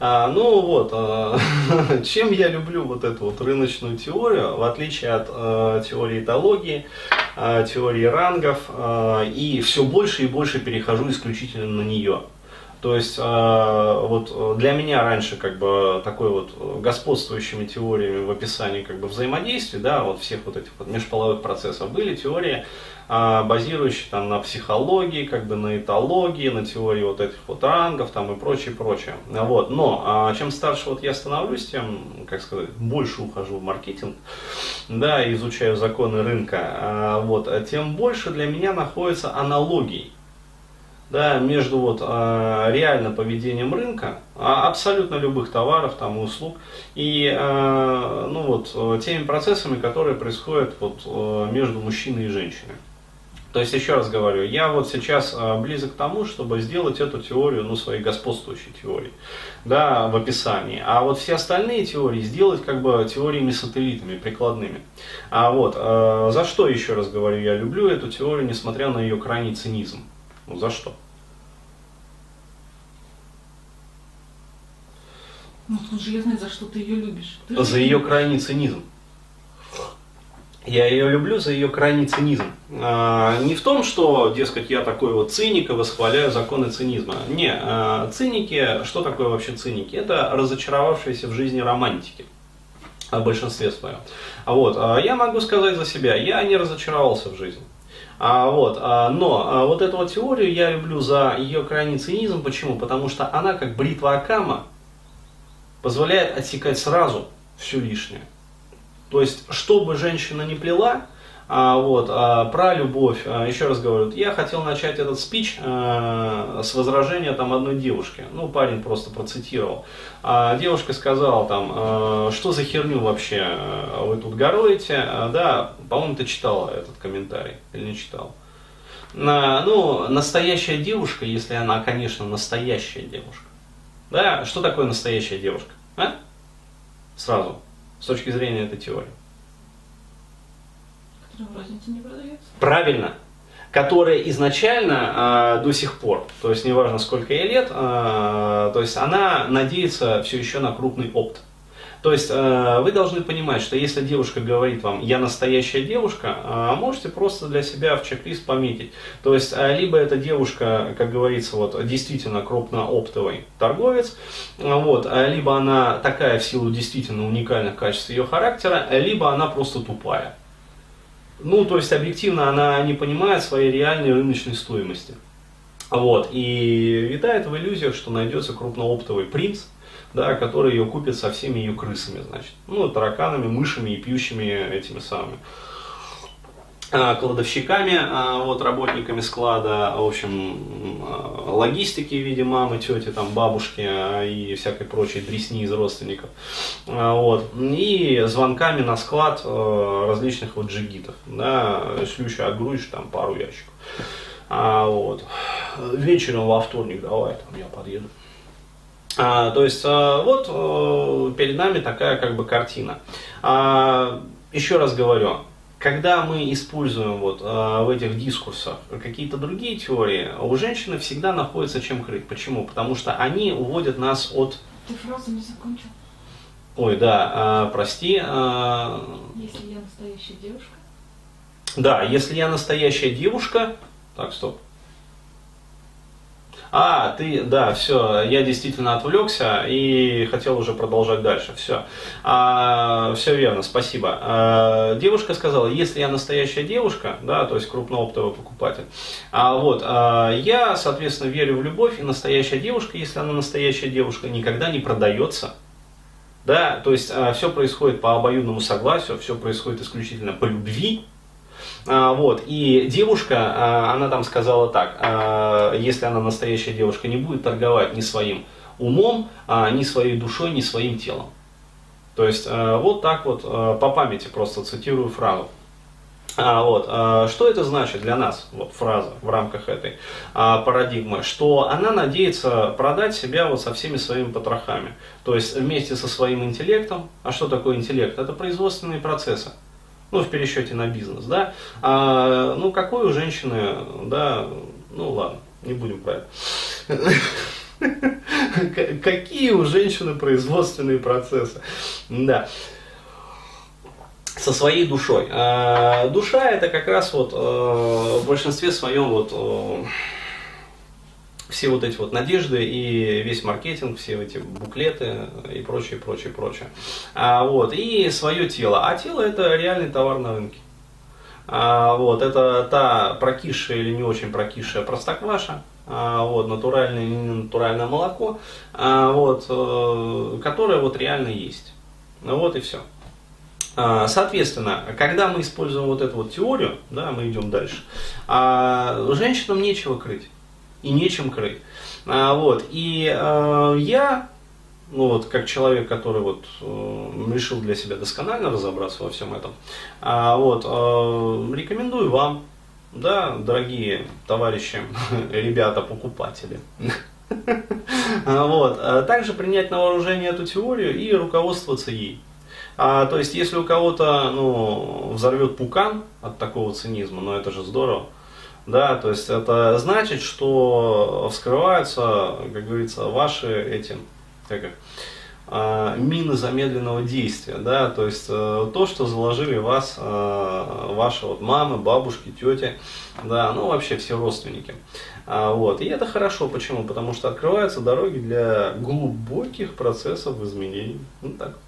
А, ну вот, а, чем я люблю вот эту вот рыночную теорию, в отличие от а, теории этологии, а, теории рангов, а, и все больше и больше перехожу исключительно на нее. То есть а, вот для меня раньше как бы такой вот господствующими теориями в описании как бы взаимодействия, да, вот всех вот этих вот межполовых процессов были теории базирующий там на психологии, как бы на этологии, на теории вот этих вот рангов там и прочее, прочее. Вот. Но а, чем старше вот я становлюсь, тем, как сказать, больше ухожу в маркетинг, да, изучаю законы рынка, вот, тем больше для меня находится аналогий да, между вот, э, реально поведением рынка, а, абсолютно любых товаров там, и услуг, и э, ну, вот, теми процессами, которые происходят вот, э, между мужчиной и женщиной. То есть, еще раз говорю, я вот сейчас близок к тому, чтобы сделать эту теорию, ну, своей господствующей теорией, да, в описании. А вот все остальные теории сделать как бы теориями-сателлитами, прикладными. А вот, э, за что, еще раз говорю, я люблю эту теорию, несмотря на ее крайний цинизм. Ну, за что? Ну, тут же я знаю, за что ты ее любишь. Ты за ее крайний цинизм. Я ее люблю за ее крайний цинизм. А, не в том, что, дескать, я такой вот циник и восхваляю законы цинизма. Не, а, циники, что такое вообще циники? Это разочаровавшиеся в жизни романтики в большинстве своем. А вот, а, я могу сказать за себя, я не разочаровался в жизни. А, вот, а, но а, вот эту вот теорию я люблю за ее крайний цинизм. Почему? Потому что она, как бритва Акама, позволяет отсекать сразу все лишнее. То есть, что бы женщина не плела, а, вот, а, про любовь, а, еще раз говорю, я хотел начать этот спич а, с возражения там одной девушки. Ну, парень просто процитировал. А, девушка сказала там, а, что за херню вообще а, вы тут гороете. А, да, по-моему, ты читала этот комментарий или не читал. На, ну, настоящая девушка, если она, конечно, настоящая девушка. Да, что такое настоящая девушка? А? Сразу с точки зрения этой теории? Которая в рознице не продается. Правильно. Которая изначально э, до сих пор, то есть неважно сколько ей лет, э, то есть она надеется все еще на крупный опт. То есть э, вы должны понимать, что если девушка говорит вам, я настоящая девушка, э, можете просто для себя в чек-лист пометить. То есть э, либо эта девушка, как говорится, вот действительно крупнооптовый торговец, вот, либо она такая в силу действительно уникальных качеств ее характера, либо она просто тупая. Ну, то есть объективно она не понимает своей реальной рыночной стоимости. Вот, и витает в иллюзиях, что найдется крупнооптовый принц, да, который ее купит со всеми ее крысами, значит. Ну, тараканами, мышами и пьющими этими самыми а, кладовщиками, а, вот, работниками склада, в общем, а, логистики в виде мамы, тети, там, бабушки и всякой прочей дресни из родственников. Вот. И звонками на склад различных вот джигитов. Да, шлюща отгрузишь там пару ящиков. Вот. Вечером во вторник давай, там я подъеду. А, то есть а, вот а, перед нами такая как бы картина. А, еще раз говорю, когда мы используем вот а, в этих дискурсах какие-то другие теории, у женщины всегда находится чем крыть. Почему? Потому что они уводят нас от... Ты фразу не закончил. Ой, да, а, прости. А... Если я настоящая девушка. Да, если я настоящая девушка... Так, стоп. А, ты, да, все, я действительно отвлекся и хотел уже продолжать дальше. Все. А, все верно, спасибо. А, девушка сказала, если я настоящая девушка, да, то есть крупнооптовый покупатель, а, вот, а, я, соответственно, верю в любовь, и настоящая девушка, если она настоящая девушка, никогда не продается. Да, то есть а, все происходит по обоюдному согласию, все происходит исключительно по любви, вот, и девушка, а, она там сказала так, а, если она настоящая девушка, не будет торговать ни своим умом, ни своей душой, ни своим телом. То есть вот так вот по памяти просто цитирую фразу. А, вот, а, что это значит для нас, вот фраза в рамках этой а, парадигмы, что она надеется продать себя вот со всеми своими потрохами, то есть вместе со своим интеллектом. А что такое интеллект? Это производственные процессы ну, в пересчете на бизнес, да, а, ну, какой у женщины, да, ну, ладно, не будем про это. Какие у женщины производственные процессы? Да со своей душой. А душа это как раз вот э, в большинстве своем вот э, все вот эти вот надежды и весь маркетинг, все эти буклеты и прочее, прочее, прочее. А, вот, и свое тело. А тело это реальный товар на рынке. А, вот, это та прокисшая или не очень прокисшая простокваша, а, вот, натуральное или не натуральное молоко, а, вот, э, которое вот реально есть. Ну вот и все. А, соответственно, когда мы используем вот эту вот теорию, да, мы идем дальше, а женщинам нечего крыть и нечем крыть. А, вот, и а, я, ну вот, как человек, который вот э, решил для себя досконально разобраться во всем этом, а, вот, э, рекомендую вам, да, дорогие товарищи, ребята, покупатели, вот, а также принять на вооружение эту теорию и руководствоваться ей. А, то есть, если у кого-то ну, взорвет пукан от такого цинизма, ну это же здорово. Да, то есть это значит, что вскрываются, как говорится, ваши эти, как их, а, мины замедленного действия, да, то есть э, то, что заложили вас э, ваши вот мамы, бабушки, тети, да, ну вообще все родственники. А, вот. И это хорошо, почему? Потому что открываются дороги для глубоких процессов изменений. Ну, так.